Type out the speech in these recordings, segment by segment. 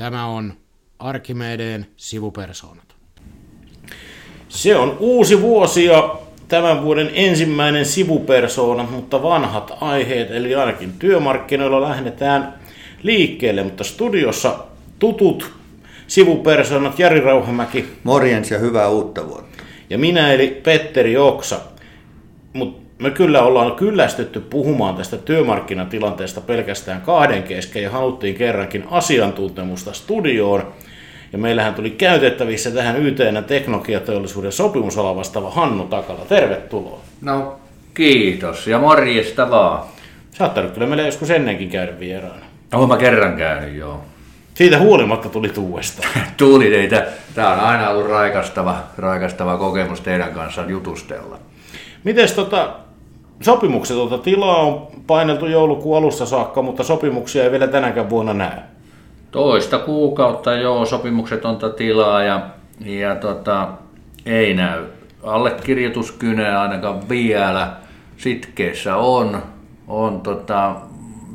Tämä on Arkimedeen sivupersoonat. Se on uusi vuosi ja tämän vuoden ensimmäinen sivupersoona, mutta vanhat aiheet, eli ainakin työmarkkinoilla lähdetään liikkeelle, mutta studiossa tutut sivupersoonat Jari Rauhamäki Morjens ja hyvää uutta vuotta. ja minä eli Petteri Oksa. Me kyllä ollaan kyllästytty puhumaan tästä työmarkkinatilanteesta pelkästään kahden kesken ja haluttiin kerrankin asiantuntemusta studioon. Ja meillähän tuli käytettävissä tähän YTN teknologiateollisuuden sopimusala vastaava Hannu Takala. Tervetuloa. No kiitos ja morjesta vaan. Sä oot tainnut kyllä meillä joskus ennenkin käydä vieraana. Olen mä kerran käynyt joo. Siitä huolimatta tuli uudestaan. Tuli teitä. Tää on aina ollut raikastava, raikastava kokemus teidän kanssa jutustella. Mites tota, sopimuksetonta tilaa on paineltu joulukuun alusta saakka, mutta sopimuksia ei vielä tänäkään vuonna näe. Toista kuukautta joo, sopimuksetonta tilaa ja, ja tota, ei näy. Allekirjoituskynä ainakaan vielä sitkeessä on. on tota,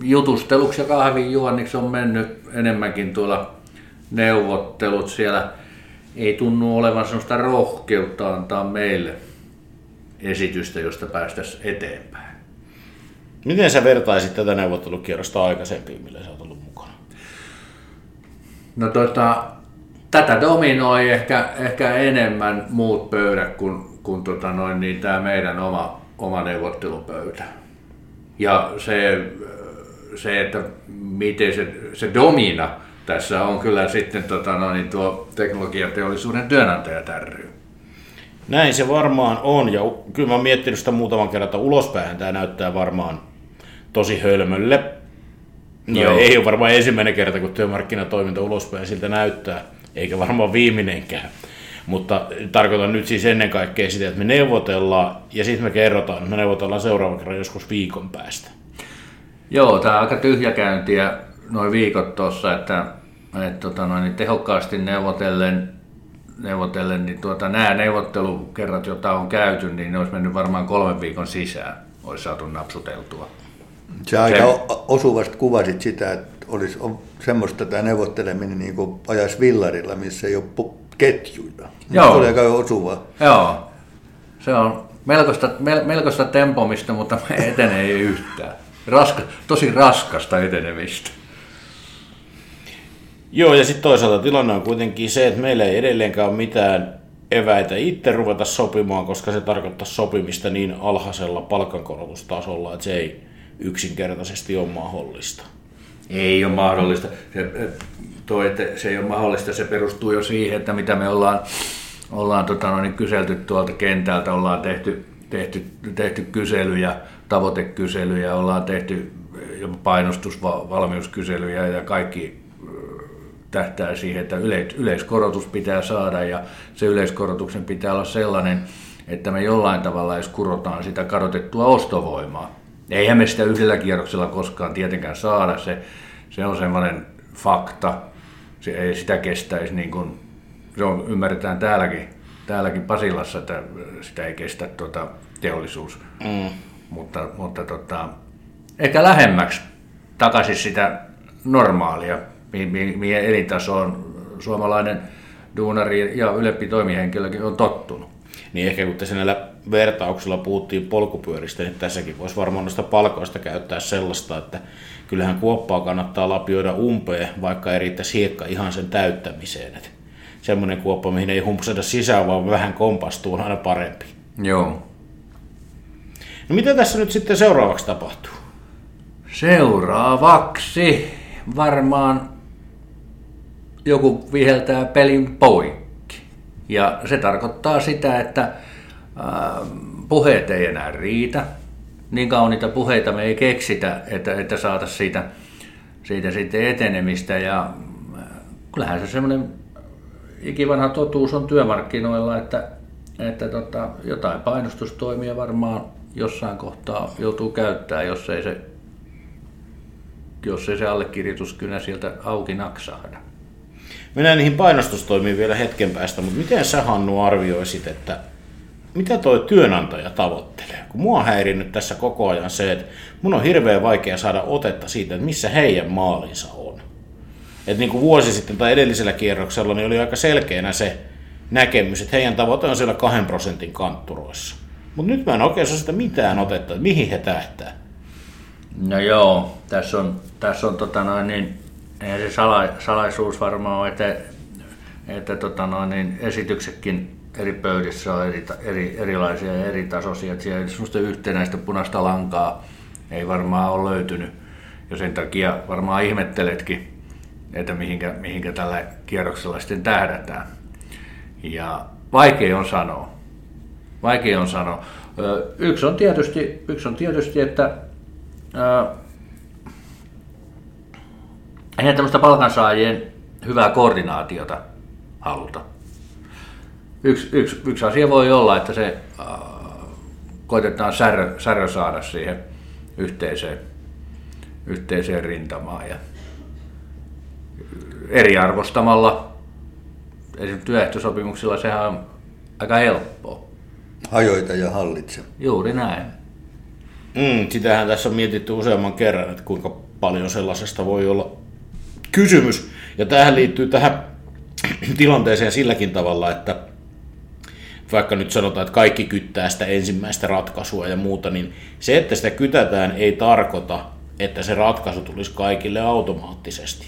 jutusteluksi ja kahvin juonniksi on mennyt enemmänkin tuolla neuvottelut siellä. Ei tunnu olevan sellaista rohkeutta antaa meille esitystä, josta päästäisiin eteenpäin. Miten sä vertaisit tätä neuvottelukierrosta aikaisempiin, millä sä oot ollut mukana? No tota, tätä dominoi ehkä, ehkä enemmän muut pöydät kuin, kuin tota noin, niin tämä meidän oma, oma neuvottelupöytä. Ja se, se että miten se, se domina tässä on kyllä sitten tota noin, niin tuo teknologiateollisuuden työnantajat ry. Näin se varmaan on, ja kyllä mä oon miettinyt sitä muutaman kerran, että ulospäin tämä näyttää varmaan tosi hölmölle. No Joo. ei ole varmaan ensimmäinen kerta, kun työmarkkinatoiminta ulospäin siltä näyttää, eikä varmaan viimeinenkään. Mutta tarkoitan nyt siis ennen kaikkea sitä, että me neuvotellaan ja sitten me kerrotaan, että me neuvotellaan seuraavan kerran joskus viikon päästä. Joo, tämä on aika tyhjäkäyntiä noin viikot tuossa, että, että tota noin, niin tehokkaasti neuvotellen, neuvotellen niin tuota, nämä neuvottelukerrat, joita on käyty, niin ne olisi mennyt varmaan kolmen viikon sisään, olisi saatu napsuteltua. Sä aika Se- o- osuvasti kuvasit sitä, että olisi on semmoista tämä neuvotteleminen niin kuin ajas villarilla, missä ei ole ketjuja. Joo. Se oli aika osuva. Joo, se on melkoista, mel, melkoista tempomista, mutta me etenee ei yhtään. Raska, tosi raskasta etenemistä. Joo, ja sitten toisaalta tilanne on kuitenkin se, että meillä ei edelleenkään ole mitään eväitä itse ruveta sopimaan, koska se tarkoittaa sopimista niin alhaisella palkankorotustasolla, että se ei yksinkertaisesti ole mahdollista. Ei ole mahdollista. Se, toi, että se ei ole mahdollista, se perustuu jo siihen, että mitä me ollaan, ollaan tota, noin, kyselty tuolta kentältä, ollaan tehty, tehty, tehty kyselyjä, tavoitekyselyjä, ollaan tehty jopa painostusvalmiuskyselyjä ja kaikki tähtää siihen, että yleis, yleiskorotus pitää saada ja se yleiskorotuksen pitää olla sellainen, että me jollain tavalla edes kurotaan sitä kadotettua ostovoimaa. Eihän me sitä yhdellä kierroksella koskaan tietenkään saada, se, se on semmoinen fakta, se ei sitä kestäisi niin kuin, se on, ymmärretään täälläkin, täälläkin Pasilassa, että sitä ei kestä tuota, teollisuus. Mm. Mutta, mutta tota, ehkä lähemmäksi takaisin sitä normaalia, mihin elintasoon suomalainen duunari ja ylempi toimihenkilökin on tottunut. Niin ehkä kun tässä näillä vertauksilla puhuttiin polkupyöristä, niin tässäkin voisi varmaan noista palkoista käyttää sellaista, että kyllähän kuoppaa kannattaa lapioida umpeen, vaikka ei riittäisi hiekka ihan sen täyttämiseen. Että semmoinen kuoppa, mihin ei humpsata sisään, vaan vähän kompastuu, on aina parempi. Joo. No mitä tässä nyt sitten seuraavaksi tapahtuu? Seuraavaksi varmaan joku viheltää pelin poikki. Ja se tarkoittaa sitä, että ää, puheet ei enää riitä. Niin kauniita puheita me ei keksitä, että, että saataisiin siitä, siitä sitten etenemistä. Ja ää, kyllähän se semmoinen ikivanha totuus on työmarkkinoilla, että, että tota, jotain painostustoimia varmaan jossain kohtaa joutuu käyttää, jos ei se jos ei se allekirjoituskynä sieltä auki naksahda. Mennään niihin painostustoimiin vielä hetken päästä, mutta miten sä Hannu arvioisit, että mitä toi työnantaja tavoittelee? Kun mua on häirinnyt tässä koko ajan se, että mun on hirveän vaikea saada otetta siitä, että missä heidän maalinsa on. Että niin kuin vuosi sitten tai edellisellä kierroksella niin oli aika selkeänä se näkemys, että heidän tavoite on siellä kahden prosentin kantturoissa. Mutta nyt mä en oikein saa sitä mitään otetta, että mihin he tähtää. No joo, tässä on, tässä on tota noin, niin, eihän se sala, salaisuus varmaan ole, että, että tota noin, niin esityksetkin eri pöydissä on eri, eri, erilaisia ja eri tasoisia. Että siellä semmoista yhtenäistä punaista lankaa ei varmaan ole löytynyt. Ja sen takia varmaan ihmetteletkin, että mihinkä, mihinkä tällä kierroksella sitten tähdätään. Ja vaikea on sanoa. Vaikea on sanoa. Yksi on tietysti, yksi on tietysti että eihän tämmöistä palkansaajien hyvää koordinaatiota haluta. Yksi, yksi, yksi asia voi olla, että se äh, koitetaan särö, särö saada siihen yhteiseen, yhteiseen rintamaan. Ja eriarvostamalla esimerkiksi työehtosopimuksilla sehän on aika helppoa. Hajoita ja hallitse. Juuri näin. Mm, sitähän tässä on mietitty useamman kerran, että kuinka paljon sellaisesta voi olla kysymys. Ja tähän liittyy tähän tilanteeseen silläkin tavalla, että vaikka nyt sanotaan, että kaikki kyttää sitä ensimmäistä ratkaisua ja muuta, niin se, että sitä kytätään, ei tarkoita, että se ratkaisu tulisi kaikille automaattisesti.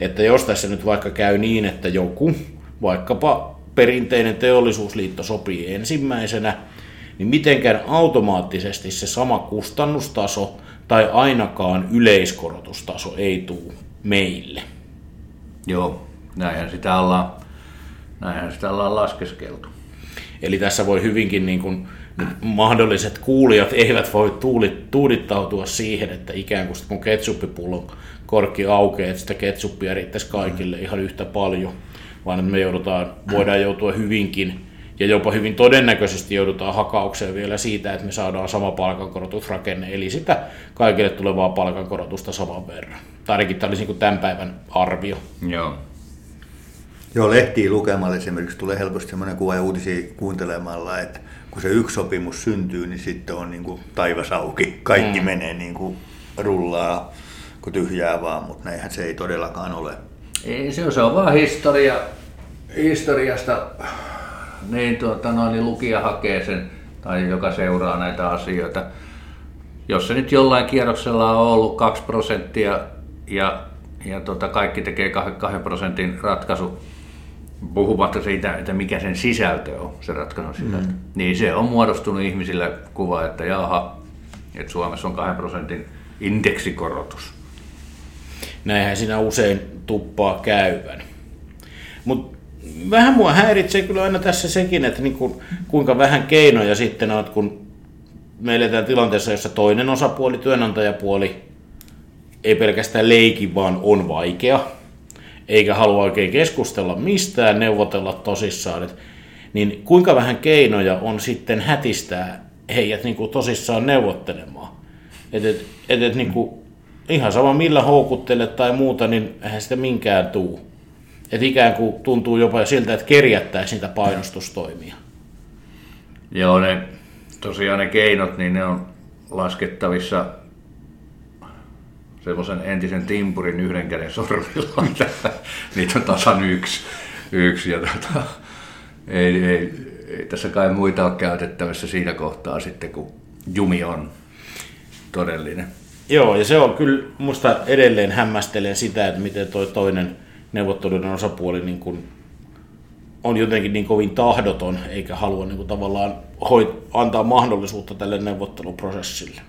Että jos tässä nyt vaikka käy niin, että joku, vaikkapa perinteinen teollisuusliitto sopii ensimmäisenä, niin mitenkään automaattisesti se sama kustannustaso tai ainakaan yleiskorotustaso ei tule meille. Joo, näinhän sitä ollaan, näinhän sitä ollaan laskeskeltu. Eli tässä voi hyvinkin niin kuin, nyt mahdolliset kuulijat eivät voi tuulit, tuudittautua siihen, että ikään kuin kun ketsuppipullon korkki aukeaa, että sitä ketsuppia riittäisi kaikille mm. ihan yhtä paljon, vaan että me joudutaan, voidaan joutua hyvinkin ja jopa hyvin todennäköisesti joudutaan hakaukseen vielä siitä, että me saadaan sama palkankorotusrakenne, eli sitä kaikille tulevaa palkankorotusta saman verran. Tai ainakin tämä olisi niin tämän päivän arvio. Joo. Joo, lehtiä lukemalla esimerkiksi tulee helposti sellainen kuva ja uutisia kuuntelemalla, että kun se yksi sopimus syntyy, niin sitten on niin kuin taivas auki. Kaikki mm. menee niin kuin rullaa kuin tyhjää vaan, mutta näinhän se ei todellakaan ole. Ei, se on, se on vaan historia, historiasta niin, tuota, no, niin lukija hakee sen, tai joka seuraa näitä asioita. Jos se nyt jollain kierroksella on ollut 2 prosenttia ja, ja tuota, kaikki tekee 2 prosentin ratkaisu, puhumatta siitä, että mikä sen sisältö on, se ratkaisun sisältö, mm. niin se on muodostunut ihmisille kuva, että jaha, että Suomessa on 2 prosentin indeksikorotus. Näinhän siinä usein tuppaa käyvän. Mutta vähän mua häiritsee kyllä aina tässä sekin, että niin kuin, kuinka vähän keinoja sitten on, kun me eletään tilanteessa, jossa toinen osapuoli, työnantajapuoli, ei pelkästään leiki, vaan on vaikea, eikä halua oikein keskustella mistään, neuvotella tosissaan, että, niin kuinka vähän keinoja on sitten hätistää heidät niin kuin tosissaan neuvottelemaan. Et, et, et, et, niin kuin, ihan sama millä houkuttelet tai muuta, niin eihän sitä minkään tuu. Että ikään kuin tuntuu jopa siltä, että kerjättäisiin niitä painostustoimia. Joo, ne, tosiaan ne keinot, niin ne on laskettavissa semmoisen entisen timpurin yhden käden sormilla. Niitä on tasan yksi. yksi ja tota, ei, ei, ei, tässä kai muita ole käytettävissä siinä kohtaa sitten, kun jumi on todellinen. Joo, ja se on kyllä, musta edelleen hämmästelen sitä, että miten toi toinen – neuvotteluiden osapuoli niin kuin on jotenkin niin kovin tahdoton, eikä halua niin kuin tavallaan hoit- antaa mahdollisuutta tälle neuvotteluprosessille.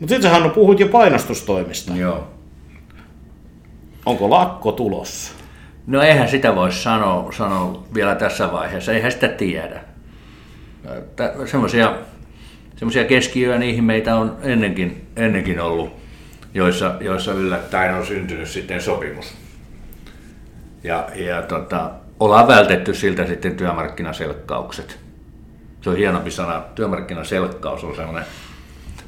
Mutta sitten Hannu puhut jo painostustoimista. Joo. Onko lakko tulossa? No eihän sitä voi sanoa, sanoa vielä tässä vaiheessa, eihän sitä tiedä. Semmoisia semmoisia keskiyön ihmeitä on ennenkin, ennenkin ollut, joissa, joissa yllättäen on syntynyt sitten sopimus. Ja, ja tota, ollaan vältetty siltä sitten työmarkkinaselkkaukset. Se on hienompi sana. Työmarkkinaselkkaus on semmoinen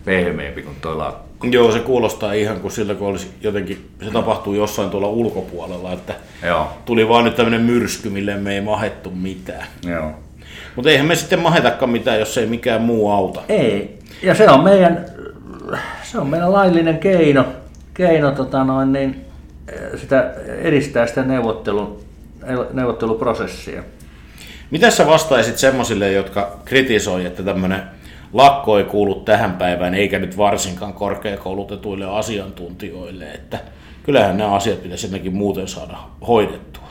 pehmeämpi kuin tuo lakko. Joo, se kuulostaa ihan kuin siltä, kun olisi jotenkin, se tapahtuu jossain tuolla ulkopuolella, että Joo. tuli vaan nyt tämmöinen myrsky, mille me ei mahettu mitään. Joo. Mutta eihän me sitten mahetakaan mitään, jos ei mikään muu auta. Ei. Ja se on meidän, se on meidän laillinen keino, keino tota noin, niin sitä edistää sitä neuvottelun, neuvotteluprosessia. Mitä sä vastaisit semmoisille, jotka kritisoi, että tämmöinen lakko ei kuulu tähän päivään, eikä nyt varsinkaan korkeakoulutetuille asiantuntijoille, että kyllähän nämä asiat pitäisi jotenkin muuten saada hoidettua.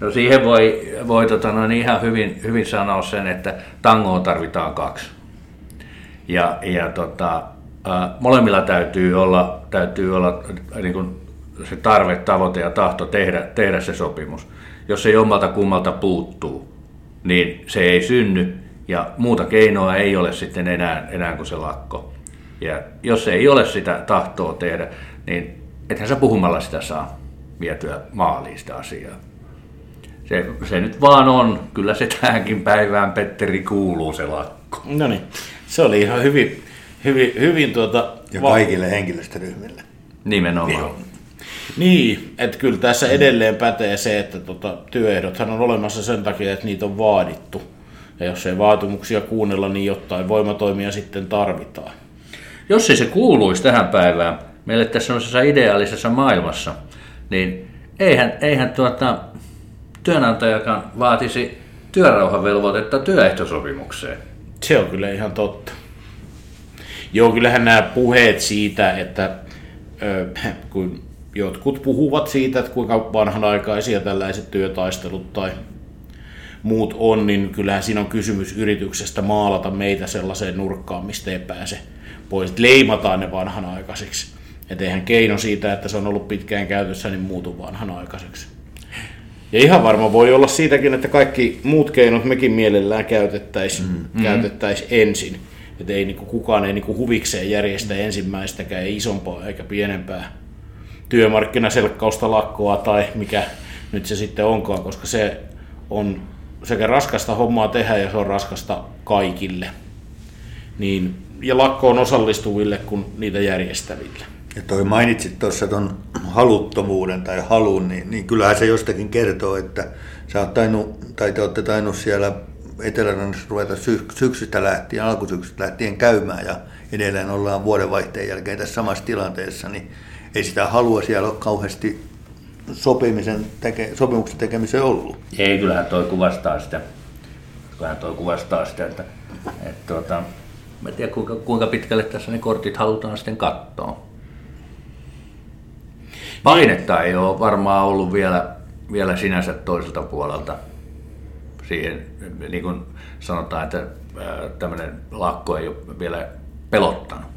No siihen voi, voi tota, no, niin ihan hyvin, hyvin sanoa sen, että tangoa tarvitaan kaksi. Ja, ja tota, molemmilla täytyy olla, täytyy olla niin kuin se tarve, tavoite ja tahto tehdä, tehdä se sopimus. Jos se jommalta kummalta puuttuu, niin se ei synny ja muuta keinoa ei ole sitten enää, enää kuin se lakko. Ja jos ei ole sitä tahtoa tehdä, niin ethän sä puhumalla sitä saa vietyä maaliin sitä asiaa. Se, se nyt vaan on. Kyllä se tähänkin päivään, Petteri, kuuluu se lakko. No niin, se oli ihan hyvin, hyvin, hyvin tuota... Ja kaikille henkilöstöryhmille. Nimenomaan. Niin, niin että kyllä tässä edelleen pätee se, että tota, työehdothan on olemassa sen takia, että niitä on vaadittu. Ja jos ei vaatimuksia kuunnella, niin jotain voimatoimia sitten tarvitaan. Jos ei se kuuluisi tähän päivään, meille tässä sellaisessa ideaalisessa maailmassa, niin eihän, eihän tuota, työnantajakaan vaatisi työrauhavelvoitetta työehtosopimukseen. Se on kyllä ihan totta. Joo, kyllähän nämä puheet siitä, että äh, kun jotkut puhuvat siitä, että kuinka vanhanaikaisia tällaiset työtaistelut tai muut on, niin kyllähän siinä on kysymys yrityksestä maalata meitä sellaiseen nurkkaan, mistä ei pääse pois. Että leimataan ne vanhanaikaisiksi. Että eihän keino siitä, että se on ollut pitkään käytössä, niin muutu vanhanaikaiseksi. Ja ihan varma voi olla siitäkin, että kaikki muut keinot mekin mielellään käytettäisiin mm-hmm. käytettäisi ensin. Että ei niinku, kukaan ei niinku huvikseen järjestä ensimmäistäkään, ei isompaa eikä pienempää työmarkkinaselkkausta, lakkoa tai mikä nyt se sitten onkaan, koska se on sekä raskasta hommaa tehdä ja se on raskasta kaikille. Niin, ja lakkoon osallistuville kuin niitä järjestäville. Ja toi mainitsit tuossa tuon haluttomuuden tai halun, niin, niin kyllähän se jostakin kertoo, että sä oot tainnut, tai te olette tainnut siellä Etelärannassa ruveta sy- syksystä lähtien, alkusyksystä lähtien käymään ja edelleen ollaan vuodenvaihteen jälkeen tässä samassa tilanteessa, niin ei sitä halua siellä ole kauheasti sopimisen teke, sopimuksen tekemiseen ollut. Ei, kyllähän toi kuvastaa sitä, kyllähän toi kuvastaa sitä, että, että tuota, mä en tiedä kuinka, kuinka pitkälle tässä ne kortit halutaan sitten katsoa. Painetta ei ole varmaan ollut vielä, vielä sinänsä toiselta puolelta siihen, niin kuin sanotaan, että tämmöinen lakko ei ole vielä pelottanut.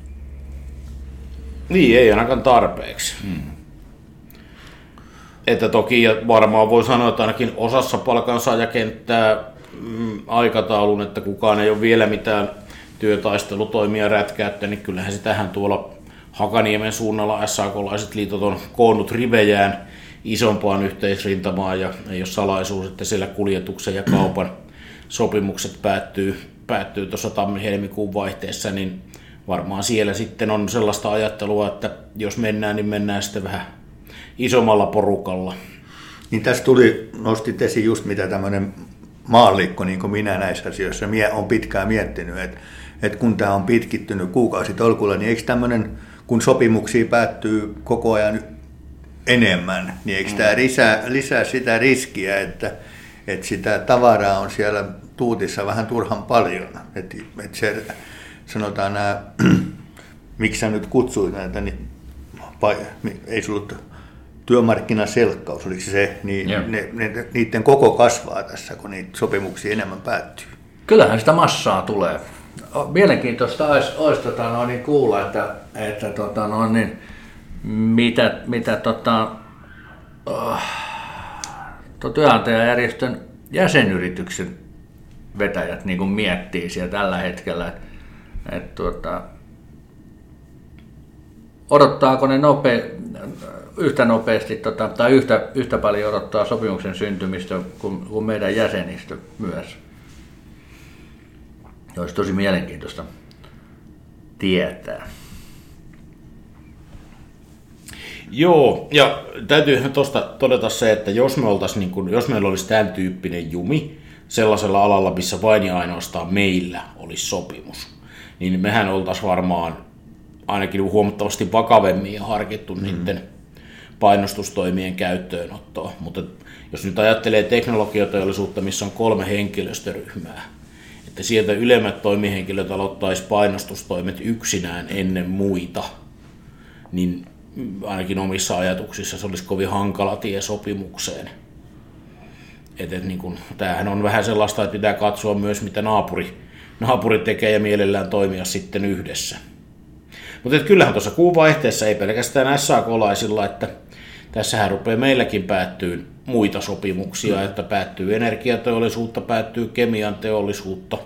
Niin, ei ainakaan tarpeeksi. Hmm. Että toki ja varmaan voi sanoa, että ainakin osassa palkansaajakenttää mm, aikataulun, että kukaan ei ole vielä mitään työtaistelutoimia rätkäyttä, niin kyllähän sitähän tuolla Hakaniemen suunnalla SAK-laiset liitot on koonnut rivejään isompaan yhteisrintamaan ja ei ole salaisuus, että siellä kuljetuksen ja kaupan sopimukset päättyy, päättyy tuossa tammi-helmikuun vaihteessa, niin varmaan siellä sitten on sellaista ajattelua, että jos mennään, niin mennään sitten vähän isommalla porukalla. Niin tässä tuli, nostit esiin just mitä tämmöinen maallikko, niin kuin minä näissä asioissa, on pitkään miettinyt, että, että kun tämä on pitkittynyt kuukausitolkulla, niin eikö tämmöinen kun sopimuksia päättyy koko ajan enemmän, niin eikö tämä lisää, lisää sitä riskiä, että, että sitä tavaraa on siellä tuutissa vähän turhan paljon. Että, että se, sanotaan nämä, miksi sä nyt kutsuit näitä, niin ei sulla työmarkkinaselkkaus, oliko se, niin ne, ne, niiden koko kasvaa tässä, kun niitä sopimuksia enemmän päättyy. Kyllähän sitä massaa tulee mielenkiintoista olisi, olisi tota, no, niin kuulla, että, että tota, no, niin, mitä, mitä tota, oh, työnantajajärjestön jäsenyrityksen vetäjät niin kuin miettii siellä tällä hetkellä, että, että tuota, odottaako ne nope, yhtä nopeasti tota, tai yhtä, yhtä paljon odottaa sopimuksen syntymistä kuin, kuin meidän jäsenistö myös. Olisi tosi mielenkiintoista tietää. Joo, ja täytyy tuosta todeta se, että jos, me oltais, niin kun, jos meillä olisi tämän tyyppinen jumi sellaisella alalla, missä vain ja ainoastaan meillä olisi sopimus, niin mehän oltaisiin varmaan ainakin huomattavasti vakavemmin ja harkittu mm. niiden painostustoimien käyttöönottoa. Mutta jos nyt ajattelee teknologiateollisuutta, missä on kolme henkilöstöryhmää, että sieltä ylemmät toimihenkilöt aloittaisi painostustoimet yksinään ennen muita, niin ainakin omissa ajatuksissa se olisi kovin hankala tie sopimukseen. Et, et, niin kun, tämähän on vähän sellaista, että pitää katsoa myös, mitä naapuri, naapuri tekee ja mielellään toimia sitten yhdessä. Mutta kyllähän tuossa kuuvaihteessa ei pelkästään SAK-laisilla, että tässähän rupeaa meilläkin päättyy muita sopimuksia, että päättyy energiateollisuutta, päättyy kemian teollisuutta.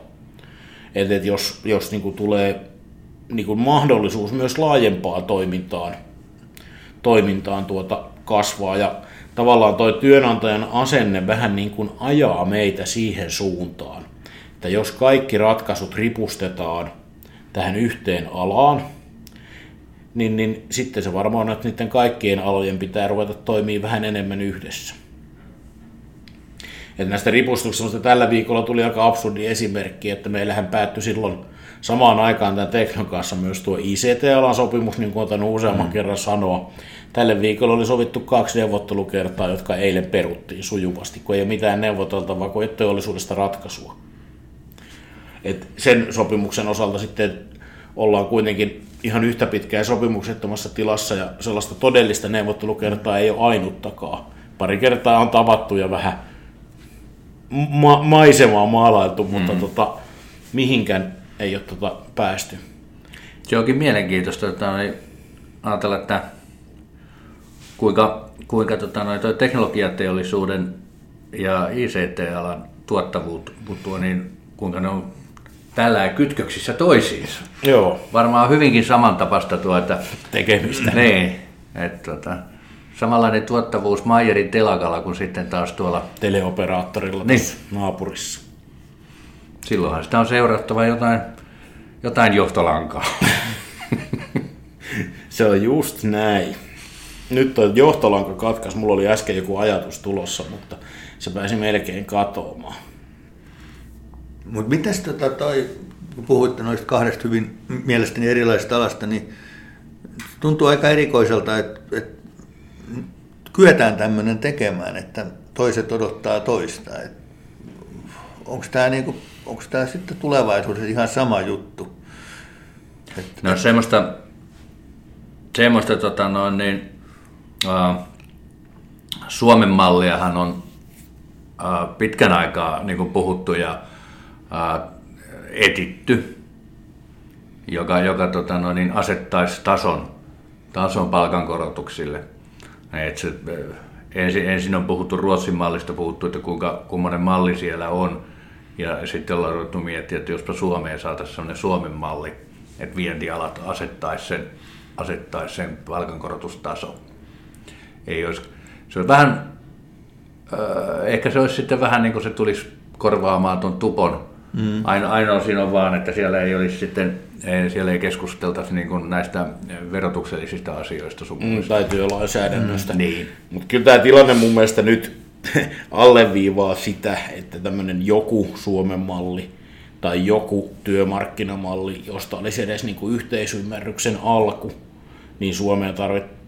Että et jos, jos niin tulee niin mahdollisuus myös laajempaan toimintaan, toimintaan tuota kasvaa ja tavallaan tuo työnantajan asenne vähän niin kuin ajaa meitä siihen suuntaan, että jos kaikki ratkaisut ripustetaan tähän yhteen alaan, niin, niin sitten se varmaan on, että niiden kaikkien alojen pitää ruveta toimia vähän enemmän yhdessä. Et näistä ripustuksista tällä viikolla tuli aika absurdi esimerkki, että meillähän päättyi silloin samaan aikaan tämän Teknon kanssa myös tuo ICT-alan sopimus, niin kuin olen useamman mm. kerran sanoa. Tälle viikolla oli sovittu kaksi neuvottelukertaa, jotka eilen peruttiin sujuvasti, kun ei ole mitään neuvoteltavaa, kun ei teollisuudesta ratkaisua. Et sen sopimuksen osalta sitten ollaan kuitenkin ihan yhtä pitkään sopimuksettomassa tilassa ja sellaista todellista neuvottelukertaa ei ole ainuttakaan. Pari kertaa on tavattu ja vähän ma- maisemaa maalailtu, mm. mutta tota, mihinkään ei ole tota päästy. Se onkin mielenkiintoista että niin ajatella, että kuinka, kuinka tota, noin, toi teknologiateollisuuden ja ICT-alan tuottavuutta, niin kuinka ne on tällä kytköksissä toisiinsa. Joo. Varmaan hyvinkin samantapaista tuota tekemistä. Niin, että tota, samanlainen tuottavuus Maijerin telakalla kuin sitten taas tuolla teleoperaattorilla niin. naapurissa. Silloinhan sitä on seurattava jotain, jotain johtolankaa. Se on just näin. Nyt on johtolanka katkas. Mulla oli äsken joku ajatus tulossa, mutta se pääsi melkein katoamaan. Mutta mitäs tota toi, kun puhuitte noista kahdesta hyvin mielestäni erilaisesta alasta, niin tuntuu aika erikoiselta, että, että kyetään tämmöinen tekemään, että toiset odottaa toista. Onko tämä niinku, sitten tulevaisuudessa ihan sama juttu? Että... No semmoista, semmoista tota noin, niin, äh, Suomen malliahan on äh, pitkän aikaa niin puhuttu ja äh, etitty, joka, joka tota noin, niin asettaisi tason, tason palkankorotuksille – et se, ensin, ensin on puhuttu Ruotsin mallista, puhuttu, että kuinka kummonen malli siellä on. Ja sitten ollaan ruvettu miettiä, että jospa Suomeen saataisiin sellainen Suomen malli, että vientialat asettaisi sen, asettaisi sen palkankorotustason. Ei olisi, se on vähän, ehkä se olisi sitten vähän niin kuin se tulisi korvaamaan tuon tupon. Mm. Ainoa siinä on vaan, että siellä ei olisi sitten siellä ei keskusteltaisi niin kuin näistä verotuksellisista asioista sun mm, Tai lainsäädännöstä. Mm, niin. Mutta kyllä tämä tilanne mun mielestä nyt alleviivaa sitä, että tämmöinen joku Suomen malli tai joku työmarkkinamalli, josta olisi edes niin kuin yhteisymmärryksen alku, niin Suomeen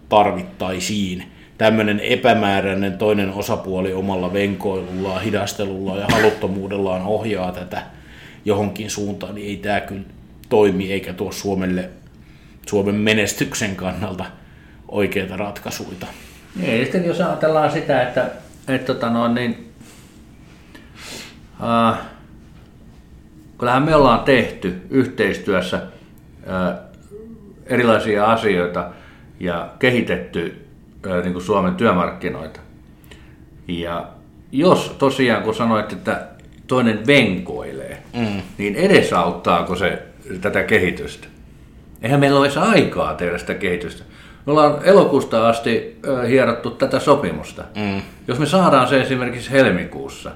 tarvittaisiin tämmöinen epämääräinen toinen osapuoli omalla venkoilullaan, hidastelullaan ja haluttomuudellaan ohjaa tätä johonkin suuntaan, niin ei tämä kyllä toimi eikä tuo Suomelle, Suomen menestyksen kannalta oikeita ratkaisuja. Niin, sitten jos ajatellaan sitä, että, että tota no, niin, äh, kyllähän me ollaan tehty yhteistyössä äh, erilaisia asioita ja kehitetty niin kuin Suomen työmarkkinoita. Ja jos tosiaan, kun sanoit, että toinen venkoilee, mm. niin edesauttaako se tätä kehitystä. Eihän meillä ole edes aikaa tehdä sitä kehitystä. Me ollaan elokuusta asti hierottu tätä sopimusta. Mm. Jos me saadaan se esimerkiksi helmikuussa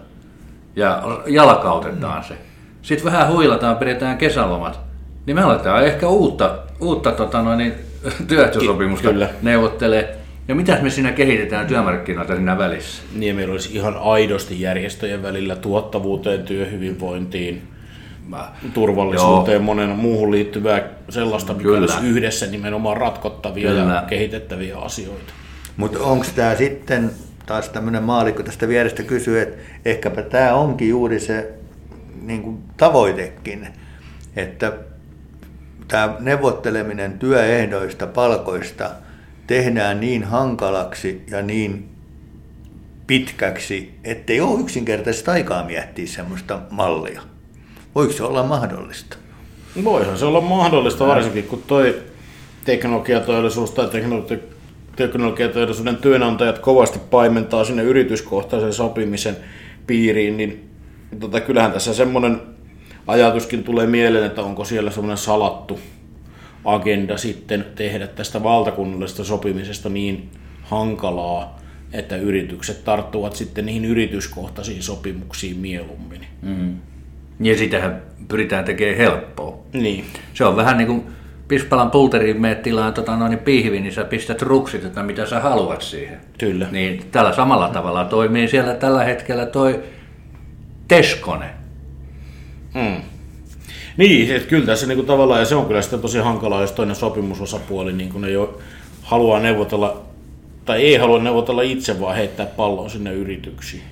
ja jalkautetaan mm. se, sitten vähän huilataan, pidetään kesälomat, niin me aletaan ehkä uutta, uutta tota noin, niin, työehtosopimusta neuvottelee. Ja mitä me siinä kehitetään työmarkkinoita siinä välissä? Niin, meillä olisi ihan aidosti järjestöjen välillä tuottavuuteen, työhyvinvointiin, turvallisuuteen, Joo. monen muuhun liittyvää sellaista, mikä Kyllä. olisi yhdessä nimenomaan ratkottavia Kyllä. ja kehitettäviä asioita. Mutta onko tämä sitten, taas tämmöinen maalikko tästä vierestä kysyy, että ehkäpä tämä onkin juuri se niin kuin tavoitekin, että tämä neuvotteleminen työehdoista, palkoista tehdään niin hankalaksi ja niin pitkäksi, ettei ole yksinkertaisesti aikaa miettiä semmoista mallia. Voiko se olla mahdollista? Voihan se olla mahdollista, varsinkin kun toi teknologiateollisuus tai teknologiateollisuuden työnantajat kovasti paimentaa sinne yrityskohtaisen sopimisen piiriin, niin tota, kyllähän tässä semmoinen ajatuskin tulee mieleen, että onko siellä semmoinen salattu agenda sitten tehdä tästä valtakunnallisesta sopimisesta niin hankalaa, että yritykset tarttuvat sitten niihin yrityskohtaisiin sopimuksiin mieluummin. Mm. Ja sitähän pyritään tekemään helppoa. Niin. Se on vähän niin kuin Pispalan pulteriin meet tilaan tota noin pihvi, niin sä pistät ruksit, että mitä sä haluat siihen. Kyllä. Niin tällä samalla tavalla toimii siellä tällä hetkellä toi Teskone. Mm. Niin, että kyllä tässä niin kuin tavallaan, ja se on kyllä sitten tosi hankalaa, jos toinen sopimusosapuoli niin kuin ei ole, haluaa neuvotella, tai ei halua neuvotella itse, vaan heittää pallon sinne yrityksiin.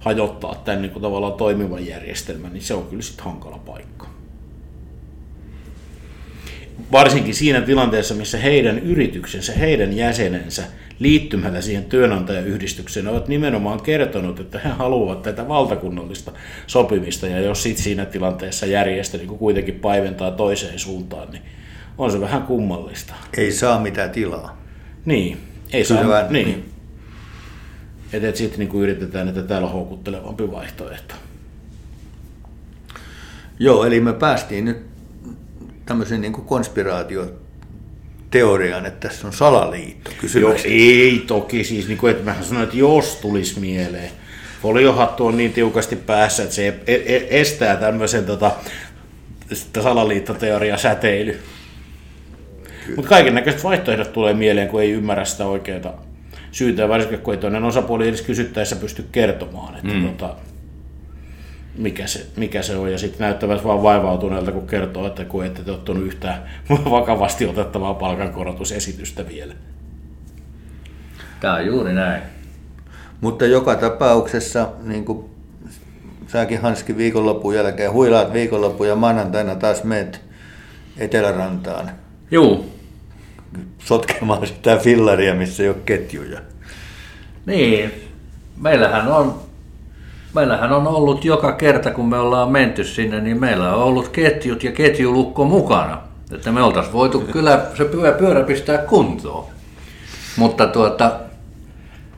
Hajottaa tämän niin kuin tavallaan toimivan järjestelmän, niin se on kyllä sitten hankala paikka varsinkin siinä tilanteessa, missä heidän yrityksensä, heidän jäsenensä liittymällä siihen työnantajayhdistykseen ovat nimenomaan kertonut, että he haluavat tätä valtakunnallista sopimista, ja jos sitten siinä tilanteessa järjestö niin kuitenkin paiventaa toiseen suuntaan, niin on se vähän kummallista. Ei saa mitään tilaa. Niin, ei saa. Vähän, niin. niin. Että et sitten niin yritetään, että täällä on houkuttelevampi vaihtoehto. Joo, eli me päästiin nyt tämmöisen niin kuin konspiraatioteorian, että tässä on salaliitto Joo, ei toki, siis niin kuin, että mä sanoin, että jos tulisi mieleen. Foliohattu on niin tiukasti päässä, että se e- e- estää tämmöisen tota, salaliittoteoria säteily. Mutta kaiken näköiset vaihtoehdot tulee mieleen, kun ei ymmärrä sitä oikeaa syytä, varsinkin kun ei toinen osapuoli edes kysyttäessä pysty kertomaan. Että mm. tota, mikä se, mikä se on, ja sitten näyttävät vaan vaivautuneelta, kun kertoo, että kun ette ottanut yhtään vakavasti otettavaa palkankorotusesitystä vielä. Tämä on juuri näin. Mutta joka tapauksessa, niin kuin säkin Hanski viikonlopun jälkeen, huilaat viikonlopun ja maanantaina taas meet Etelärantaan. Juu. Sotkemaan sitä fillaria, missä ei ole ketjuja. Niin, meillähän on meillähän on ollut joka kerta, kun me ollaan menty sinne, niin meillä on ollut ketjut ja ketjulukko mukana. Että me oltaisiin voitu kyllä se pyörä pistää kuntoon. Mutta tuota,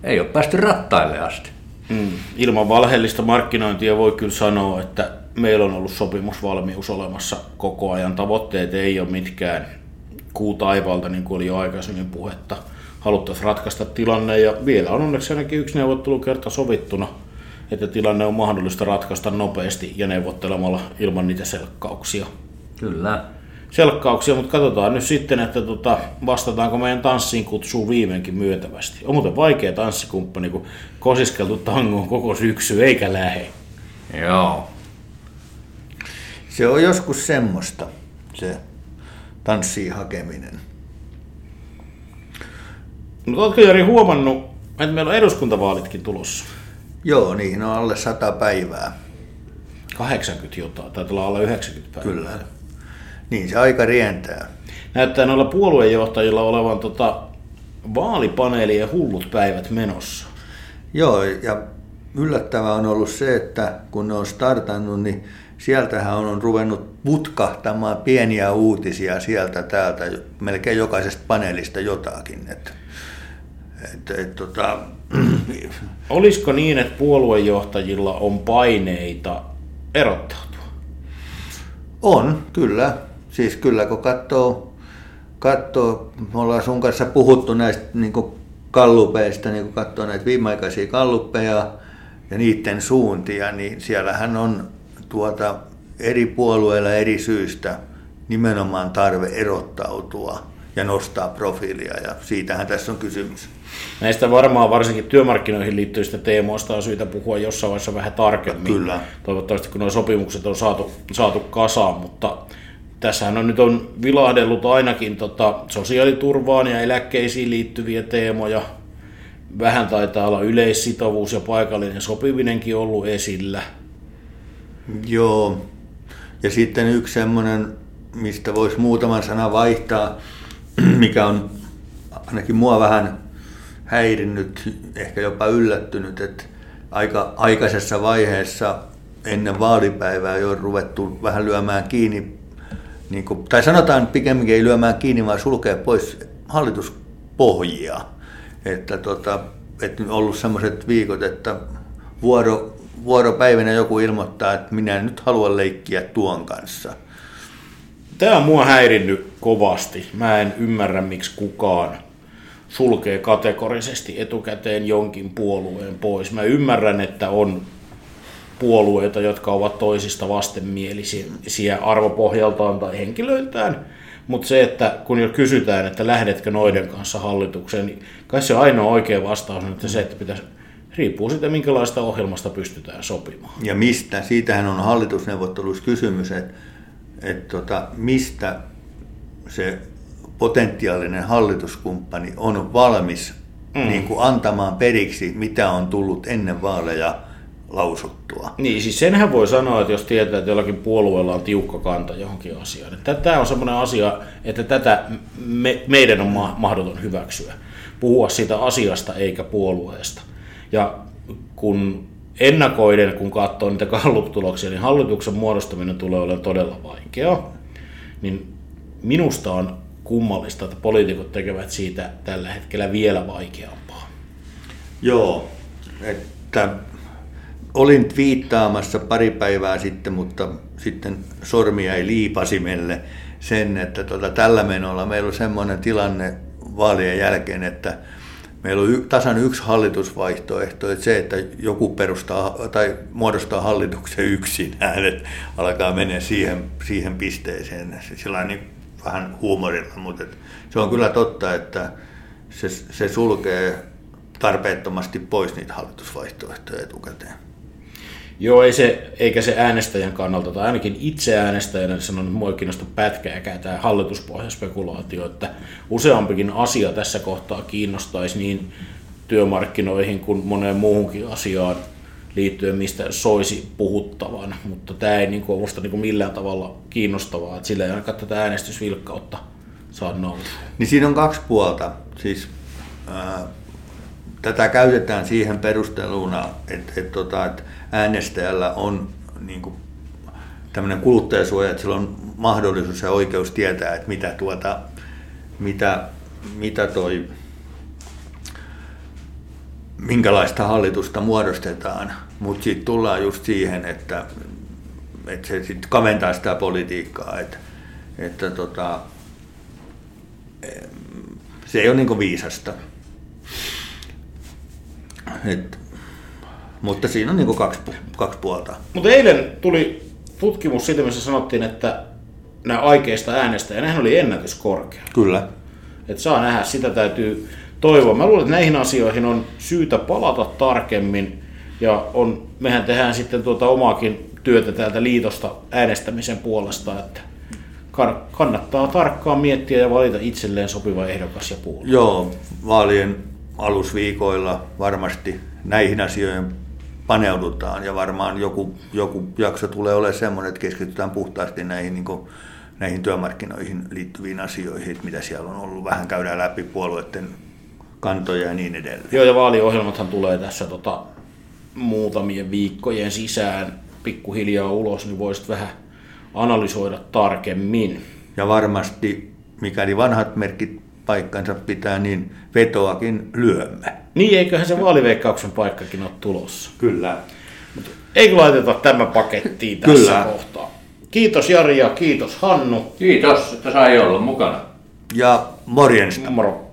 ei ole päästy rattaille asti. Mm. Ilman valheellista markkinointia voi kyllä sanoa, että meillä on ollut sopimusvalmius olemassa koko ajan. Tavoitteet ei ole mitkään kuu taivalta, niin kuin oli jo aikaisemmin puhetta. Haluttaisiin ratkaista tilanne ja vielä on onneksi ainakin yksi neuvottelukerta sovittuna – että tilanne on mahdollista ratkaista nopeasti ja neuvottelemalla ilman niitä selkkauksia. Kyllä. Selkkauksia, mutta katsotaan nyt sitten, että tota, vastataanko meidän tanssiin kutsuu viimeinkin myöntävästi. On muuten vaikea tanssikumppani, kun kosiskeltu tango on koko syksy eikä lähe. Joo. Se on joskus semmoista, se tanssiin hakeminen. Mutta oletko Jari huomannut, että meillä on eduskuntavaalitkin tulossa? Joo, niin on alle 100 päivää. 80 jotain, tai olla alle 90 päivää. Kyllä. Niin se aika rientää. Näyttää noilla puoluejohtajilla olevan tota, vaalipaneelien hullut päivät menossa. Joo, ja yllättävää on ollut se, että kun ne on startannut, niin sieltähän on ruvennut putkahtamaan pieniä uutisia sieltä täältä, melkein jokaisesta paneelista jotakin. Että, että, että, tota, Olisiko niin, että puoluejohtajilla on paineita erottautua? On, kyllä. Siis kyllä, kun katsoo, katsoo me ollaan sun kanssa puhuttu näistä niin kallupeista, niin kun katsoo näitä viimeaikaisia kalluppeja ja niiden suuntia, niin siellähän on tuota eri puolueilla eri syistä nimenomaan tarve erottautua ja nostaa profiilia, ja siitähän tässä on kysymys. Näistä varmaan varsinkin työmarkkinoihin liittyvistä teemoista on syytä puhua jossain vaiheessa vähän tarkemmin. Kyllä. Toivottavasti kun nuo sopimukset on saatu, saatu kasaan, mutta tässähän on nyt on vilahdellut ainakin tota, sosiaaliturvaan ja eläkkeisiin liittyviä teemoja. Vähän taitaa olla yleissitovuus ja paikallinen sopiminenkin ollut esillä. Joo. Ja sitten yksi semmoinen, mistä voisi muutaman sanan vaihtaa, mikä on ainakin mua vähän häirinnyt, ehkä jopa yllättynyt, että aika aikaisessa vaiheessa ennen vaalipäivää jo on ruvettu vähän lyömään kiinni, niin kuin, tai sanotaan pikemminkin ei lyömään kiinni, vaan sulkea pois hallituspohjia. Että tota, että on ollut sellaiset viikot, että vuoro, vuoropäivänä joku ilmoittaa, että minä en nyt halua leikkiä tuon kanssa. Tämä on mua häirinnyt kovasti. Mä en ymmärrä, miksi kukaan sulkee kategorisesti etukäteen jonkin puolueen pois. Mä ymmärrän, että on puolueita, jotka ovat toisista vastenmielisiä arvopohjaltaan tai henkilöiltään, mutta se, että kun jo kysytään, että lähdetkö noiden kanssa hallitukseen, niin kai se ainoa oikea vastaus on, että se, että pitäisi riippuu siitä, minkälaista ohjelmasta pystytään sopimaan. Ja mistä? Siitähän on hallitusneuvotteluissa kysymys, että, että tota, mistä se potentiaalinen hallituskumppani on valmis mm. niin kuin antamaan periksi, mitä on tullut ennen vaaleja lausuttua. Niin, siis senhän voi sanoa, että jos tietää, että jollakin puolueella on tiukka kanta johonkin asiaan. Että tämä on sellainen asia, että tätä me, meidän on mahdoton hyväksyä. Puhua siitä asiasta eikä puolueesta. Ja kun ennakoiden, kun katsoo niitä galluptuloksia, niin hallituksen muodostaminen tulee olemaan todella vaikeaa. Niin minusta on kummallista, että poliitikot tekevät siitä tällä hetkellä vielä vaikeampaa. Joo, että olin viittaamassa pari päivää sitten, mutta sitten sormia ei liipasimelle sen, että tota, tällä menolla meillä on semmoinen tilanne vaalien jälkeen, että meillä on tasan yksi hallitusvaihtoehto, että se, että joku perustaa tai muodostaa hallituksen yksinään, että alkaa mennä siihen, siihen pisteeseen. Sillä niin vähän huumorilla, mutta se on kyllä totta, että se, se sulkee tarpeettomasti pois niitä hallitusvaihtoehtoja etukäteen. Joo, ei se, eikä se äänestäjän kannalta, tai ainakin itse äänestäjänä sanon, että mua ei kiinnosta pätkääkään tämä hallituspohjaspekulaatio, että useampikin asia tässä kohtaa kiinnostaisi niin työmarkkinoihin kuin moneen muuhunkin asiaan liittyen, mistä soisi puhuttavan, mutta tämä ei niin kuin, minusta niin kuin millään tavalla kiinnostavaa, että sillä ei ainakaan tätä äänestysvilkkautta saa nousta. Niin siinä on kaksi puolta. Siis, ää, tätä käytetään siihen perusteluna, että, että, tota, että äänestäjällä on niin kuin, tämmöinen kuluttajasuoja, että sillä on mahdollisuus ja oikeus tietää, että mitä, tuota, mitä, mitä toi minkälaista hallitusta muodostetaan, mutta sitten tullaan just siihen, että, että se sitten kaventaa sitä politiikkaa, että, että tota, se ei ole niin viisasta. Et, mutta siinä on niin kaksi, kaksi puolta. Mutta eilen tuli tutkimus siitä, missä sanottiin, että nämä aikeista äänestäjä, nehän oli ennätyskorkea. Kyllä. Et saa nähdä, sitä täytyy toivoa. Mä luulen, että näihin asioihin on syytä palata tarkemmin ja on, mehän tehdään sitten tuota omaakin työtä täältä liitosta äänestämisen puolesta, että kannattaa tarkkaan miettiä ja valita itselleen sopiva ehdokas ja puolue. Joo, vaalien alusviikoilla varmasti näihin asioihin paneudutaan ja varmaan joku, joku jakso tulee olemaan semmoinen, että keskitytään puhtaasti näihin, niin kuin, näihin työmarkkinoihin liittyviin asioihin, että mitä siellä on ollut. Vähän käydään läpi puolueiden kantoja ja niin edelleen. Joo, ja vaaliohjelmathan tulee tässä tota, muutamien viikkojen sisään pikkuhiljaa ulos, niin voisit vähän analysoida tarkemmin. Ja varmasti, mikäli vanhat merkit paikkansa pitää, niin vetoakin lyömme. Niin, eiköhän se vaaliveikkauksen paikkakin ole tulossa. Kyllä. Eikö laiteta tämä pakettiin tässä Kyllä. kohtaa? Kiitos Jari ja kiitos Hannu. Kiitos, että sai olla mukana. Ja morjesta. Moro.